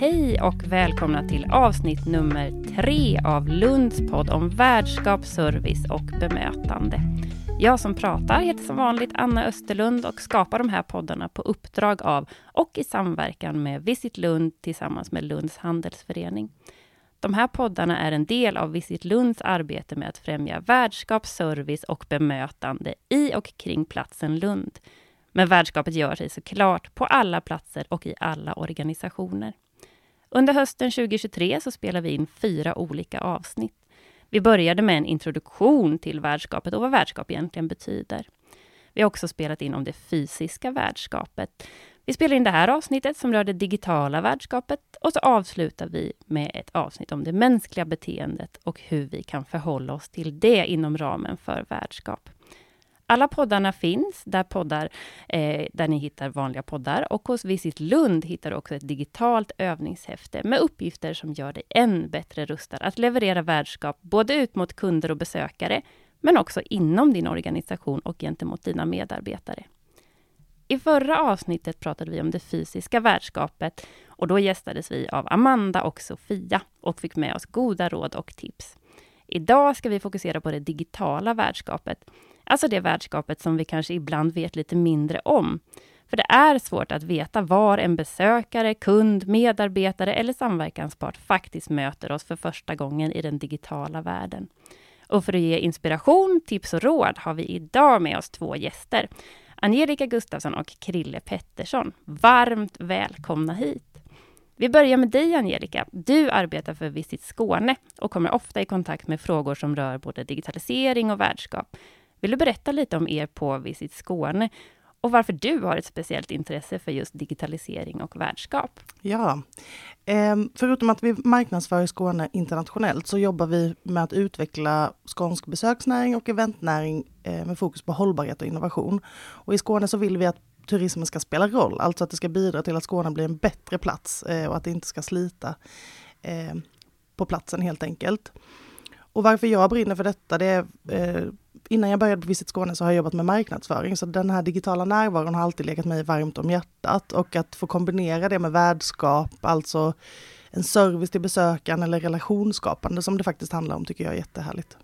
Hej och välkomna till avsnitt nummer tre av Lunds podd om värdskap, service och bemötande. Jag som pratar heter som vanligt Anna Österlund och skapar de här poddarna på uppdrag av och i samverkan med Visit Lund tillsammans med Lunds handelsförening. De här poddarna är en del av Visit Lunds arbete med att främja värdskap, service och bemötande i och kring platsen Lund. Men värdskapet gör sig såklart på alla platser och i alla organisationer. Under hösten 2023 så spelar vi in fyra olika avsnitt. Vi började med en introduktion till värdskapet och vad värdskap egentligen betyder. Vi har också spelat in om det fysiska värdskapet. Vi spelar in det här avsnittet som rör det digitala värdskapet och så avslutar vi med ett avsnitt om det mänskliga beteendet och hur vi kan förhålla oss till det inom ramen för värdskap. Alla poddarna finns där poddar, eh, där ni hittar vanliga poddar och hos Visit Lund hittar du också ett digitalt övningshäfte med uppgifter som gör dig än bättre rustad att leverera värdskap både ut mot kunder och besökare, men också inom din organisation och gentemot dina medarbetare. I förra avsnittet pratade vi om det fysiska värdskapet och då gästades vi av Amanda och Sofia och fick med oss goda råd och tips. Idag ska vi fokusera på det digitala värdskapet Alltså det värdskapet som vi kanske ibland vet lite mindre om. För det är svårt att veta var en besökare, kund, medarbetare eller samverkanspart faktiskt möter oss för första gången i den digitala världen. Och för att ge inspiration, tips och råd har vi idag med oss två gäster. Angelica Gustafsson och Krille Pettersson. Varmt välkomna hit! Vi börjar med dig Angelica. Du arbetar för Visit Skåne och kommer ofta i kontakt med frågor som rör både digitalisering och värdskap. Vill du berätta lite om er på Visit Skåne och varför du har ett speciellt intresse för just digitalisering och värdskap? Ja, ehm, förutom att vi marknadsför Skåne internationellt så jobbar vi med att utveckla skånsk besöksnäring och eventnäring eh, med fokus på hållbarhet och innovation. Och i Skåne så vill vi att turismen ska spela roll, alltså att det ska bidra till att Skåne blir en bättre plats eh, och att det inte ska slita eh, på platsen helt enkelt. Och varför jag brinner för detta, det är eh, innan jag började på Visit Skåne så har jag jobbat med marknadsföring, så den här digitala närvaron har alltid legat mig varmt om hjärtat. Och att få kombinera det med värdskap, alltså en service till besökaren eller relationsskapande som det faktiskt handlar om, tycker jag är jättehärligt.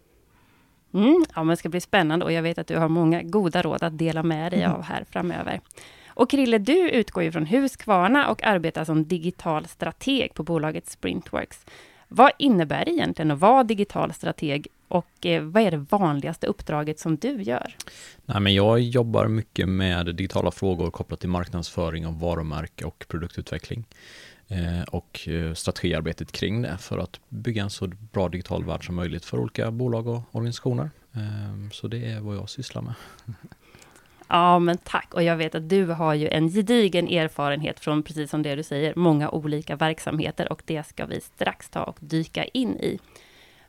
Mm, ja, men det ska bli spännande och jag vet att du har många goda råd att dela med dig mm. av här framöver. Och Krille, du utgår ju från Huskvarna och arbetar som digital strateg på bolaget Sprintworks. Vad innebär det egentligen att vara digital strateg och eh, vad är det vanligaste uppdraget som du gör? Nej, men jag jobbar mycket med digitala frågor kopplat till marknadsföring av varumärke och produktutveckling Eh, och eh, strategiarbetet kring det för att bygga en så bra digital värld som möjligt för olika bolag och organisationer. Ehm, så det är vad jag sysslar med. Ja, men tack. Och jag vet att du har ju en gedigen erfarenhet från, precis som det du säger, många olika verksamheter och det ska vi strax ta och dyka in i.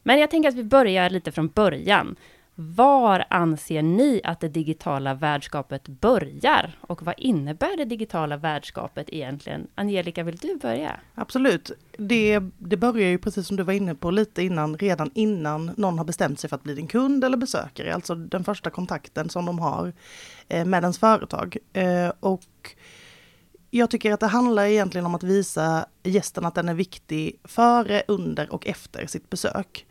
Men jag tänker att vi börjar lite från början. Var anser ni att det digitala värdskapet börjar? Och vad innebär det digitala värdskapet egentligen? Angelica, vill du börja? Absolut. Det, det börjar ju precis som du var inne på lite innan, redan innan någon har bestämt sig för att bli din kund eller besökare, alltså den första kontakten som de har eh, med ens företag. Eh, och jag tycker att det handlar egentligen om att visa gästen att den är viktig före, under och efter sitt besök.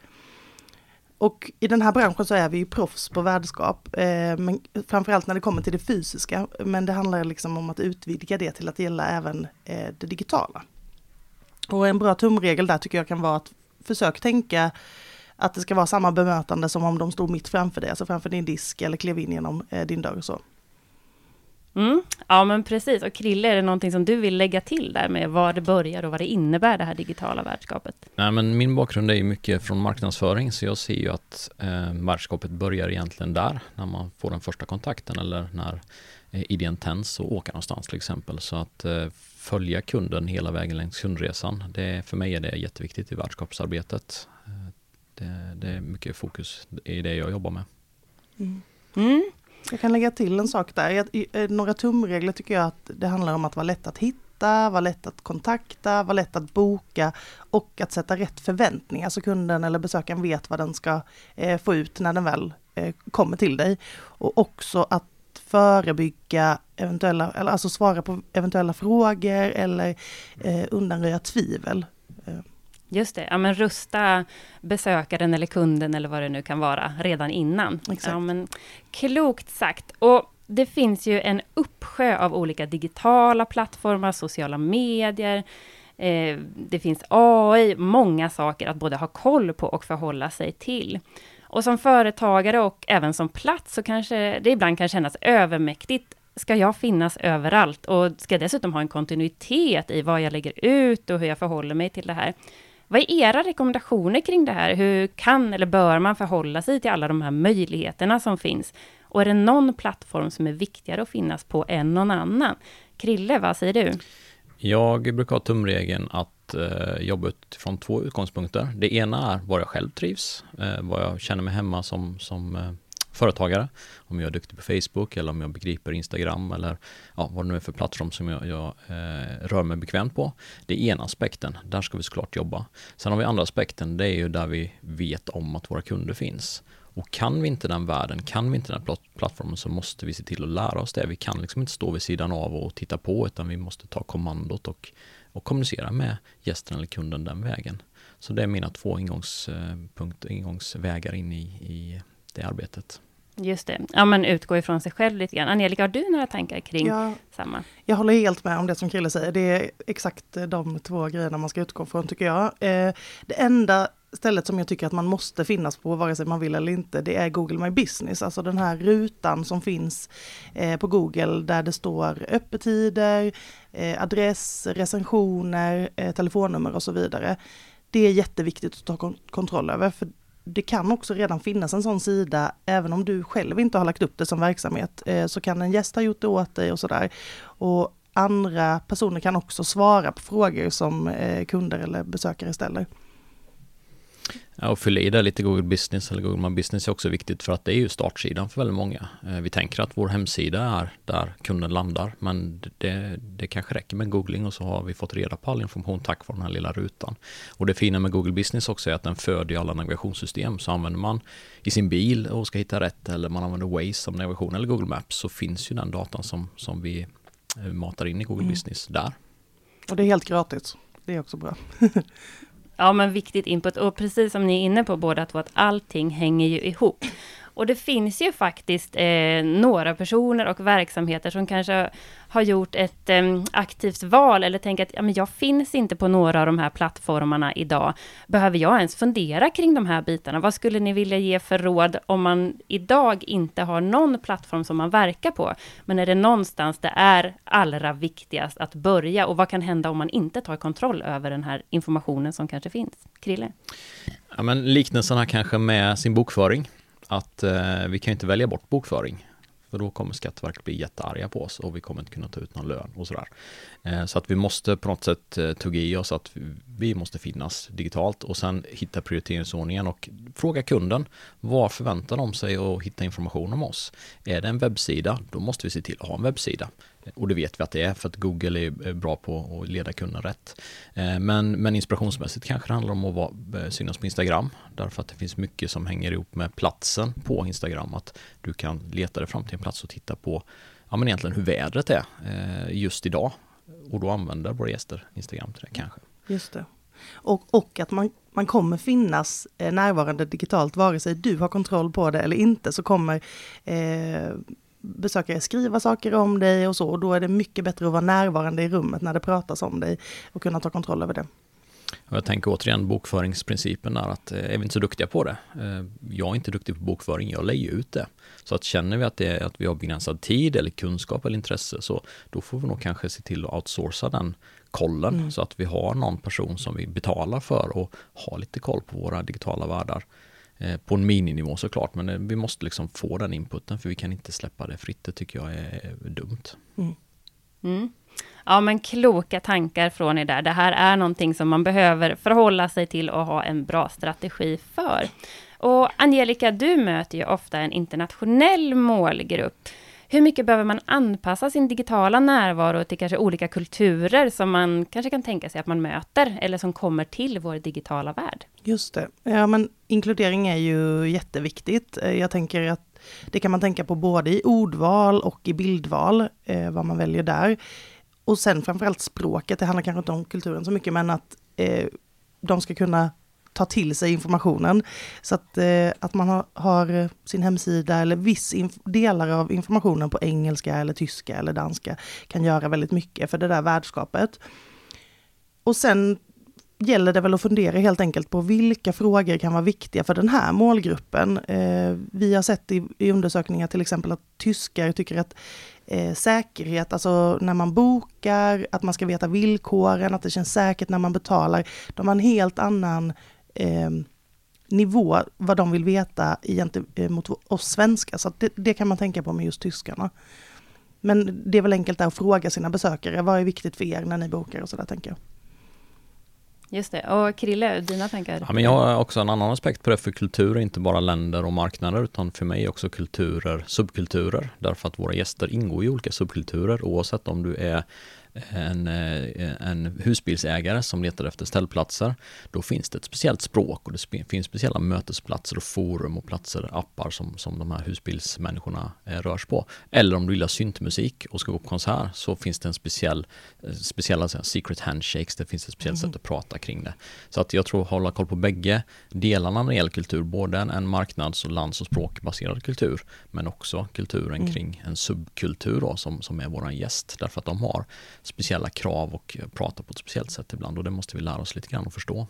Och i den här branschen så är vi ju proffs på värdskap, eh, men framförallt när det kommer till det fysiska. Men det handlar liksom om att utvidga det till att gälla även eh, det digitala. Och en bra tumregel där tycker jag kan vara att försök tänka att det ska vara samma bemötande som om de stod mitt framför dig, alltså framför din disk eller klev in genom eh, din dörr. och Så. Mm. Ja, men precis. Och Krille, är det någonting som du vill lägga till där med var det börjar och vad det innebär, det här digitala värdskapet? Nej, men min bakgrund är ju mycket från marknadsföring, så jag ser ju att eh, värdskapet börjar egentligen där, när man får den första kontakten eller när eh, idén tänds och åka någonstans till exempel. Så att eh, följa kunden hela vägen längs kundresan, det, för mig är det jätteviktigt i värdskapsarbetet. Eh, det, det, är mycket fokus i det jag jobbar med. Mm. Mm. Jag kan lägga till en sak där. Eh, några tumregler tycker jag att det handlar om att vara lätt att hitta, vara lätt att kontakta, vara lätt att boka och att sätta rätt förväntningar så kunden eller besökaren vet vad den ska eh, få ut när den väl eh, kommer till dig. Och också att att förebygga eventuella, eller alltså svara på eventuella frågor eller eh, undanröja tvivel. Just det, ja men rusta besökaren eller kunden eller vad det nu kan vara redan innan. Exakt. Ja, men, klokt sagt. Och det finns ju en uppsjö av olika digitala plattformar, sociala medier, eh, det finns AI, många saker att både ha koll på och förhålla sig till. Och som företagare och även som plats så kanske det ibland kan kännas övermäktigt. Ska jag finnas överallt? Och ska dessutom ha en kontinuitet i vad jag lägger ut och hur jag förhåller mig till det här? Vad är era rekommendationer kring det här? Hur kan eller bör man förhålla sig till alla de här möjligheterna som finns? Och är det någon plattform som är viktigare att finnas på än någon annan? Krille, vad säger du? Jag brukar ha tumregeln att eh, jobba utifrån två utgångspunkter. Det ena är var jag själv trivs, eh, var jag känner mig hemma som, som eh, företagare. Om jag är duktig på Facebook eller om jag begriper Instagram eller ja, vad det nu är för plattform som jag, jag eh, rör mig bekvämt på. Det är ena aspekten, där ska vi såklart jobba. Sen har vi andra aspekten, det är ju där vi vet om att våra kunder finns. Och kan vi inte den världen, kan vi inte den plattformen så måste vi se till att lära oss det. Vi kan liksom inte stå vid sidan av och titta på utan vi måste ta kommandot och, och kommunicera med gästen eller kunden den vägen. Så det är mina två ingångspunkter, eh, ingångsvägar in i, i det arbetet. Just det. Ja, men utgå ifrån sig själv lite grann. Angelica, har du några tankar kring ja, samma? Jag håller helt med om det som Krille säger. Det är exakt de två grejerna man ska utgå från tycker jag. Eh, det enda stället som jag tycker att man måste finnas på, vare sig man vill eller inte, det är Google My Business. Alltså den här rutan som finns eh, på Google där det står öppettider, eh, adress, recensioner, telefonnummer och så vidare. Det är jätteviktigt att ta kontroll över, för det kan också redan finnas en sån sida, även om du själv inte har lagt upp det som verksamhet, eh, så kan en gäst ha gjort det åt dig och sådär. Och andra personer kan också svara på frågor som eh, kunder eller besökare ställer. Ja, och fylla i det lite Google Business eller Google My Business är också viktigt för att det är ju startsidan för väldigt många. Eh, vi tänker att vår hemsida är där kunden landar men det, det kanske räcker med googling och så har vi fått reda på all information tack vare den här lilla rutan. Och det fina med Google Business också är att den föder alla navigationssystem så använder man i sin bil och ska hitta rätt eller man använder Waze som navigation eller Google Maps så finns ju den datan som, som vi eh, matar in i Google mm. Business där. Och det är helt gratis. Det är också bra. Ja, men viktigt input. Och precis som ni är inne på båda två, att allting hänger ju ihop. Och det finns ju faktiskt eh, några personer och verksamheter som kanske har gjort ett eh, aktivt val eller tänker att ja, men jag finns inte på några av de här plattformarna idag. Behöver jag ens fundera kring de här bitarna? Vad skulle ni vilja ge för råd om man idag inte har någon plattform som man verkar på? Men är det någonstans det är allra viktigast att börja? Och vad kan hända om man inte tar kontroll över den här informationen som kanske finns? Krille? Ja, men liknelsen här kanske med sin bokföring att eh, vi kan inte välja bort bokföring. För då kommer Skatteverket bli jättearga på oss och vi kommer inte kunna ta ut någon lön och sådär. Eh, så att vi måste på något sätt eh, tugga i oss att vi måste finnas digitalt och sen hitta prioriteringsordningen och fråga kunden vad förväntar de sig att hitta information om oss? Är det en webbsida, då måste vi se till att ha en webbsida. Och det vet vi att det är för att Google är bra på att leda kunden rätt. Eh, men, men inspirationsmässigt kanske det handlar om att vara, eh, synas på Instagram. Därför att det finns mycket som hänger ihop med platsen på Instagram. Att du kan leta dig fram till en plats och titta på ja, men egentligen hur vädret är eh, just idag. Och då använder våra gäster Instagram till det kanske. Just det. Och, och att man, man kommer finnas närvarande digitalt, vare sig du har kontroll på det eller inte, så kommer eh, besökare skriva saker om dig och så. Och då är det mycket bättre att vara närvarande i rummet när det pratas om dig och kunna ta kontroll över det. Jag tänker återigen bokföringsprincipen där att eh, är vi inte så duktiga på det. Eh, jag är inte duktig på bokföring, jag lägger ut det. Så att känner vi att, det är, att vi har begränsad tid eller kunskap eller intresse så då får vi nog kanske se till att outsourca den kollen mm. så att vi har någon person som vi betalar för och har lite koll på våra digitala världar. Eh, på en mininivå såklart, men eh, vi måste liksom få den inputen för vi kan inte släppa det fritt. Det tycker jag är eh, dumt. Mm. Mm. Ja, men kloka tankar från er där. Det här är någonting som man behöver förhålla sig till och ha en bra strategi för. Och Angelica, du möter ju ofta en internationell målgrupp. Hur mycket behöver man anpassa sin digitala närvaro till kanske olika kulturer som man kanske kan tänka sig att man möter eller som kommer till vår digitala värld? Just det. Ja, men inkludering är ju jätteviktigt. Eh, jag tänker att det kan man tänka på både i ordval och i bildval, eh, vad man väljer där. Och sen framförallt språket, det handlar kanske inte om kulturen så mycket, men att eh, de ska kunna ta till sig informationen. Så att, eh, att man har, har, sin hemsida eller viss delar av informationen på engelska eller tyska eller danska kan göra väldigt mycket för det där värdskapet. Och sen gäller det väl att fundera helt enkelt på vilka frågor kan vara viktiga för den här målgruppen. Eh, vi har sett i, i, undersökningar till exempel att tyskar tycker att eh, säkerhet, alltså när man bokar, att man ska veta villkoren, att det känns säkert när man betalar. De har en helt annan eh, nivå vad de vill veta gentemot eh, oss svenskar. Så det, det, kan man tänka på med just tyskarna. Men det är väl enkelt att fråga sina besökare, vad är viktigt för er när ni bokar och sådär tänker jag. Just det. Och Krille, dina tankar? Ja, men jag har också en annan aspekt på det för kultur, inte bara länder och marknader, utan för mig också kulturer, subkulturer. Därför att våra gäster ingår i olika subkulturer, oavsett om du är en, eh, en husbilsägare som letar efter ställplatser, då finns det ett speciellt språk och det finns speciella mötesplatser och forum och platser, appar som, som de här husbilsmänniskorna eh, rörs på. Eller om du gillar syntmusik och ska gå på konsert så finns det en speciell, eh, speciella secret handshakes, det finns ett speciellt mm. sätt att prata kring det. Så att jag tror att hålla koll på bägge delarna när det gäller kultur, både en, en marknads och lands och språkbaserad kultur, men också kulturen mm. kring en subkultur då, som, som är våran gäst, därför att de har speciella krav och pratar på ett speciellt sätt ibland och det måste vi lära oss lite grann att förstå.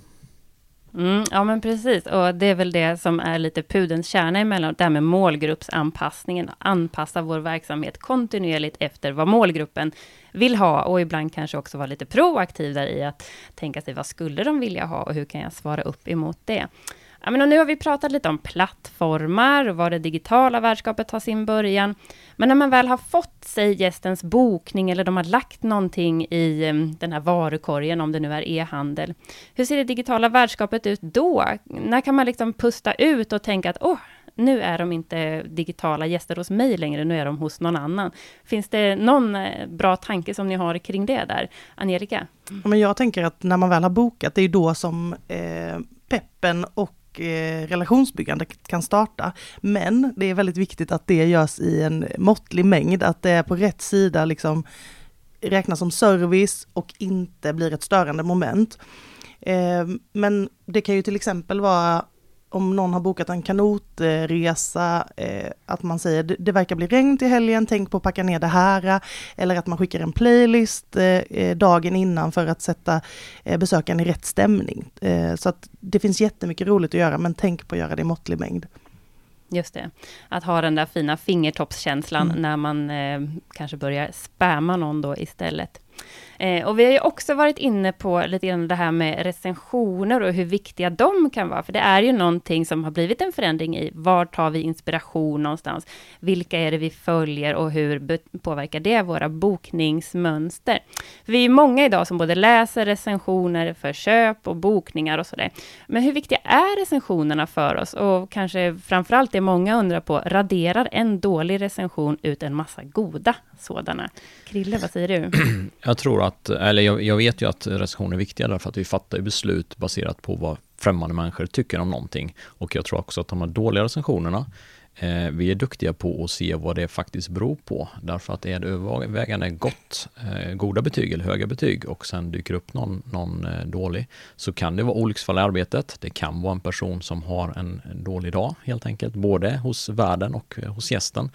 Mm, ja men precis, och det är väl det som är lite pudens kärna emellan, det här med målgruppsanpassningen, anpassa vår verksamhet kontinuerligt efter vad målgruppen vill ha och ibland kanske också vara lite proaktiv där i att tänka sig vad skulle de vilja ha och hur kan jag svara upp emot det. Ja, men nu har vi pratat lite om plattformar och var det digitala värdskapet tar sin början. Men när man väl har fått sig gästens bokning eller de har lagt någonting i mm, den här varukorgen, om det nu är e-handel. Hur ser det digitala värdskapet ut då? När kan man liksom pusta ut och tänka att oh, nu är de inte digitala gäster hos mig längre, nu är de hos någon annan. Finns det någon eh, bra tanke som ni har kring det där? Angelica? Men jag tänker att när man väl har bokat, det är då som eh, peppen och Eh, relationsbyggande kan starta. Men det är väldigt viktigt att det görs i en måttlig mängd, att det är på rätt sida liksom räknas som service och inte blir ett störande moment. Eh, men det kan ju till exempel vara om någon har bokat en kanotresa, eh, att man säger det, verkar bli regn till helgen, tänk på att packa ner det här. Eller att man skickar en playlist eh, eh dagen innan för att sätta eh, besökaren i rätt stämning. Eh, så att det finns jättemycket roligt att göra, men tänk på att göra det i måttlig mängd. Just det. Att ha den där fina fingertoppskänslan mm. när man eh, kanske börjar spamma någon då istället. Eh, och vi har ju också varit inne på lite grann det här med recensioner och hur viktiga de kan vara, för det är ju någonting som har blivit en förändring i var tar vi inspiration någonstans? Vilka är det vi följer och hur påverkar det våra bokningsmönster? För vi är många idag som både läser recensioner för köp och bokningar och sådär. Men hur viktiga är recensionerna för oss? Och kanske framförallt det många undrar på, raderar en dålig recension ut en massa goda sådana? Krille, vad säger du? Jag tror att, eller jag, jag vet ju att recensioner är viktiga därför att vi fattar beslut baserat på vad främmande människor tycker om någonting. Och jag tror också att de här dåliga recensionerna Eh, vi är duktiga på att se vad det faktiskt beror på. Därför att är det övervägande gott, eh, goda betyg eller höga betyg och sen dyker upp någon, någon eh, dålig, så kan det vara olycksfall i arbetet. Det kan vara en person som har en, en dålig dag helt enkelt, både hos värden och hos gästen.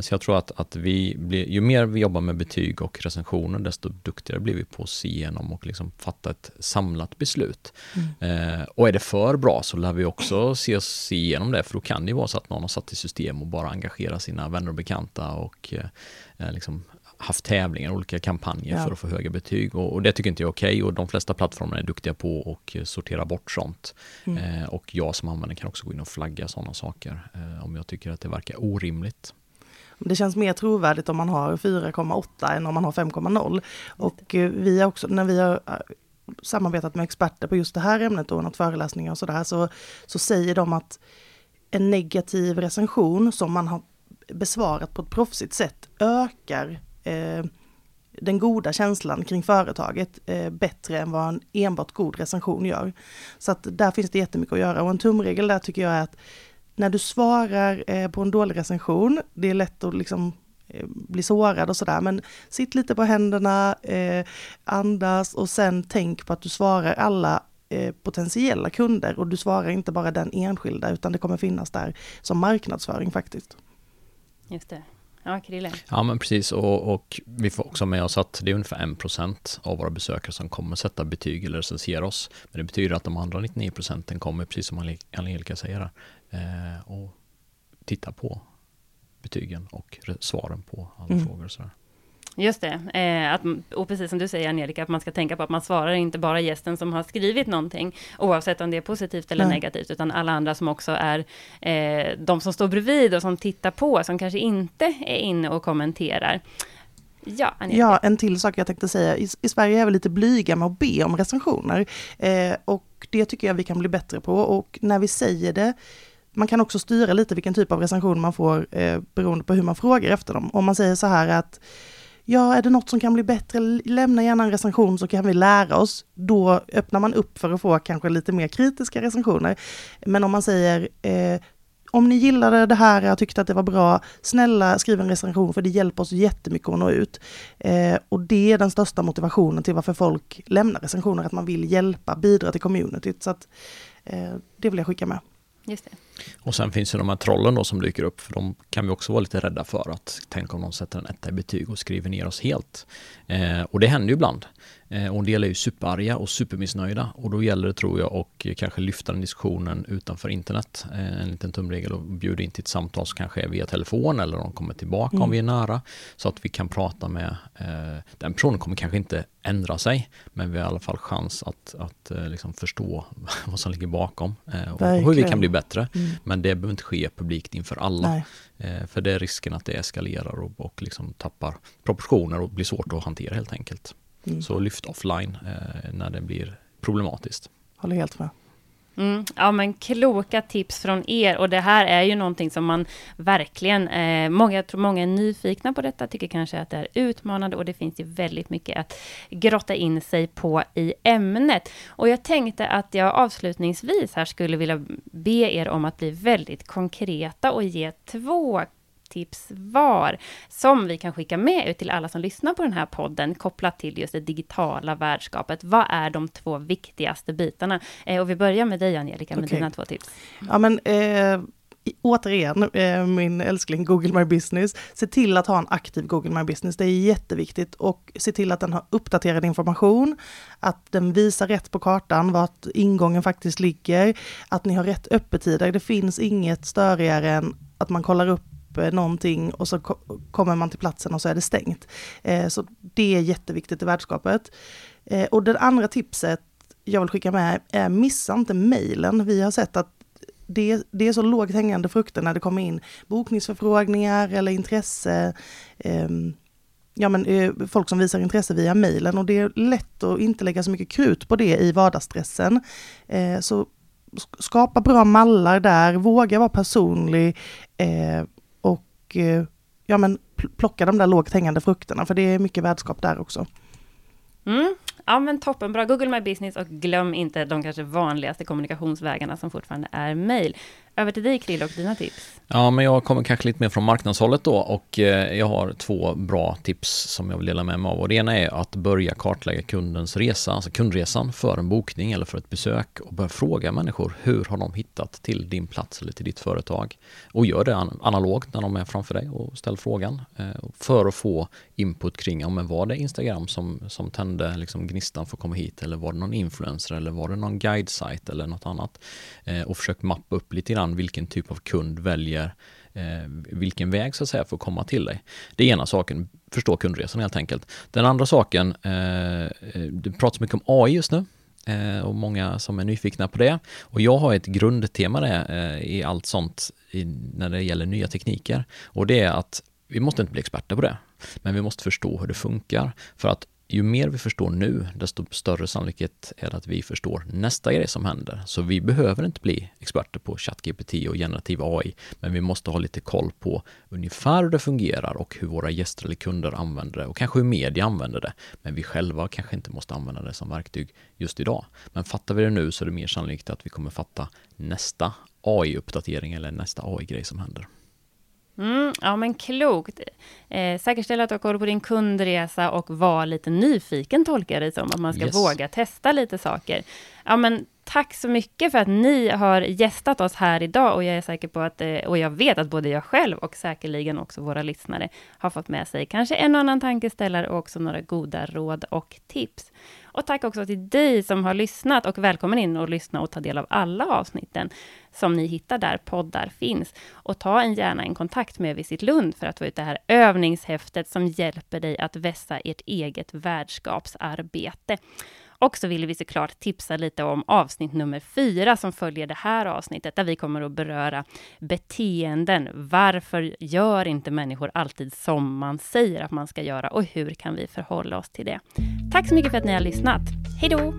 Så jag tror att, att vi blir, ju mer vi jobbar med betyg och recensioner, desto duktigare blir vi på att se igenom och liksom fatta ett samlat beslut. Mm. Och är det för bra så lär vi också se, se igenom det, för då kan det vara så att någon har satt i system och bara engagera sina vänner och bekanta och eh, liksom haft tävlingar, olika kampanjer ja. för att få höga betyg och, och det tycker inte jag är okej okay. och de flesta plattformar är duktiga på att sortera bort sånt. Mm. Eh, och jag som användare kan också gå in och flagga sådana saker eh, om jag tycker att det verkar orimligt. Det känns mer trovärdigt om man har 4,8 än om man har 5,0. Och eh, vi har också, när vi har eh, samarbetat med experter på just det här ämnet och något föreläsningar och sådär, så, så säger de att en negativ recension som man har besvarat på ett proffsigt sätt ökar eh, den goda känslan kring företaget eh, bättre än vad en enbart god recension gör. Så att där finns det jättemycket att göra och en tumregel där tycker jag är att när du svarar eh, på en dålig recension, det är lätt att liksom eh, bli sårad och sådär, men sitt lite på händerna, eh, andas och sen tänk på att du svarar alla potentiella kunder och du svarar inte bara den enskilda utan det kommer finnas där som marknadsföring faktiskt. Just det. Ja, Krille. Ja, men precis. Och, och, vi får också med oss att det är ungefär 1% av våra besökare som kommer sätta betyg eller recensera oss. Men det betyder att de andra 99% kommer, precis som Angelica säger, eh, och titta på betygen och svaren på alla mm. frågor. Och sådär. Just det, eh, att, och precis som du säger Angelica, att man ska tänka på att man svarar inte bara gästen som har skrivit någonting, oavsett om det är positivt eller Nej. negativt, utan alla andra som också är eh, de som står bredvid och som tittar på, som kanske inte är inne och kommenterar. Ja, ja, en till sak jag tänkte säga. I, I, Sverige är vi lite blyga med att be om recensioner. Eh, och det tycker jag vi kan bli bättre på. Och när vi säger det, man kan också styra lite vilken typ av recension man får eh, beroende på hur man frågar efter dem. Om man säger så här att ja, är det något som kan bli bättre, lämna gärna en recension så kan vi lära oss. Då öppnar man upp för att få kanske lite mer kritiska recensioner. Men om man säger eh, om ni gillade det här, jag tyckte att det var bra, snälla skriv en recension för det hjälper oss jättemycket att nå ut. Eh, och det är den största motivationen till varför folk lämnar recensioner, att man vill hjälpa, bidra till communityt. Så att, eh, det vill jag skicka med. Just det. Och sen finns ju de här trollen då som dyker upp, för de kan vi också vara lite rädda för att tänk om de sätter en etta i betyg och skriver ner oss helt. Eh, och det händer ju ibland. Eh, och en del är ju superarga och supermissnöjda och då gäller det tror jag och kanske lyfta den diskussionen utanför internet. Eh, en liten tumregel och bjuda in till ett samtal som kanske är via telefon eller de kommer tillbaka mm. om vi är nära. Så att vi kan prata med, eh, den personen kommer kanske inte ändra sig men vi har i alla fall chans att, att liksom förstå vad som ligger bakom och hur vi kan bli bättre. Mm. Men det behöver inte ske publikt inför alla. Nej. För det är risken att det eskalerar och, och liksom tappar proportioner och blir svårt att hantera helt enkelt. Mm. Så lyft offline eh, när det blir problematiskt. Håller helt med. Mm, ja, men kloka tips från er och det här är ju någonting som man verkligen, eh, många, jag tror många är nyfikna på detta, tycker kanske att det är utmanande och det finns ju väldigt mycket att grotta in sig på i ämnet. Och jag tänkte att jag avslutningsvis här skulle vilja be er om att bli väldigt konkreta och ge två tips var, som vi kan skicka med ut till alla som lyssnar på den här podden, kopplat till just det digitala värdskapet. Vad är de två viktigaste bitarna? Eh, och vi börjar med dig, Angelica, med okay. dina två tips. Ja, men eh återigen, eh, min älskling Google My Business, se till att ha en aktiv Google My Business. Det är jätteviktigt och se till att den har uppdaterad information, att den visar rätt på kartan, vart ingången faktiskt ligger, att ni har rätt öppettider. Det finns inget störigare än att man kollar upp Eh, någonting och så kommer man till platsen och så är det stängt. Eh, så det är jätteviktigt i värdskapet. Eh, och det andra tipset jag vill skicka med är missa inte mejlen. Vi har sett att det, det, är så lågt hängande frukter när det kommer in bokningsförfrågningar eller intresse. Ehm, ja, men, folk som visar intresse via mejlen och det är lätt att inte lägga så mycket krut på det i vardagsstressen. så skapa bra mallar där, våga vara personlig Eh, Eh, ja, men plocka de där lågt hängande frukterna, för det är mycket värdskap där också. Mm. Ja, men toppen, bra. Google My Business och glöm inte de kanske vanligaste kommunikationsvägarna som fortfarande är mejl. Över till dig Krill och dina tips. Ja, men jag kommer kanske lite mer från marknadshållet då och eh, jag har två bra tips som jag vill dela med mig av. Och det ena är att börja kartlägga kundens resa, alltså kundresan för en bokning eller för ett besök och börja fråga människor hur har de hittat till din plats eller till ditt företag. Och gör det analogt när de är framför dig och ställ frågan eh, för att få input kring, ja men var det Instagram som, som tände liksom gnistan för att komma hit eller var det någon influencer eller var det någon guidesite eller något annat? Eh, och försök mappa upp lite grann vilken typ av kund väljer eh, vilken väg så att säga för att komma till dig. Det är ena saken, förstå kundresan helt enkelt. Den andra saken, eh, eh det pratas mycket om AI just nu eh, och många som är nyfikna på det. Och jag har ett grundtema där, eh, i allt sånt i, när det gäller nya tekniker och det är att vi måste inte bli experter på det, men vi måste förstå hur det funkar. För att ju mer vi förstår nu, desto större sannolikhet är det att vi förstår nästa grej som händer. Så vi behöver inte bli experter på ChatGPT och generativ AI, men vi måste ha lite koll på ungefär hur det fungerar och hur våra gäster eller kunder använder det och kanske hur media använder det. Men vi själva kanske inte måste använda det som verktyg just idag. Men fattar vi det nu så är det mer sannolikt att vi kommer fatta nästa AI-uppdatering eller nästa AI-grej som händer. Mm, ja, men klokt. Eh, säkerställa att du har koll på din kundresa och var lite nyfiken, tolkar det som. Att man ska yes. våga testa lite saker. Ja, men tack så mycket för att ni har gästat oss här idag och jag är säker på att, eh, och jag vet att både jag själv och säkerligen också våra lyssnare har fått med sig kanske en och annan tankeställare och också några goda råd och tips. Och tack också till dig som har lyssnat och välkommen in och lyssna och ta del av alla avsnitten som ni hittar där poddar finns. Och ta en gärna en kontakt med Visit Lund för att få ut det här övningshäftet som hjälper dig att vässa ert eget värdskapsarbete. Och så vill vi såklart tipsa lite om avsnitt nummer fyra som följer det här avsnittet, där vi kommer att beröra beteenden. Varför gör inte människor alltid som man säger att man ska göra och hur kan vi förhålla oss till det? Tack så mycket för att ni har lyssnat. Hej då!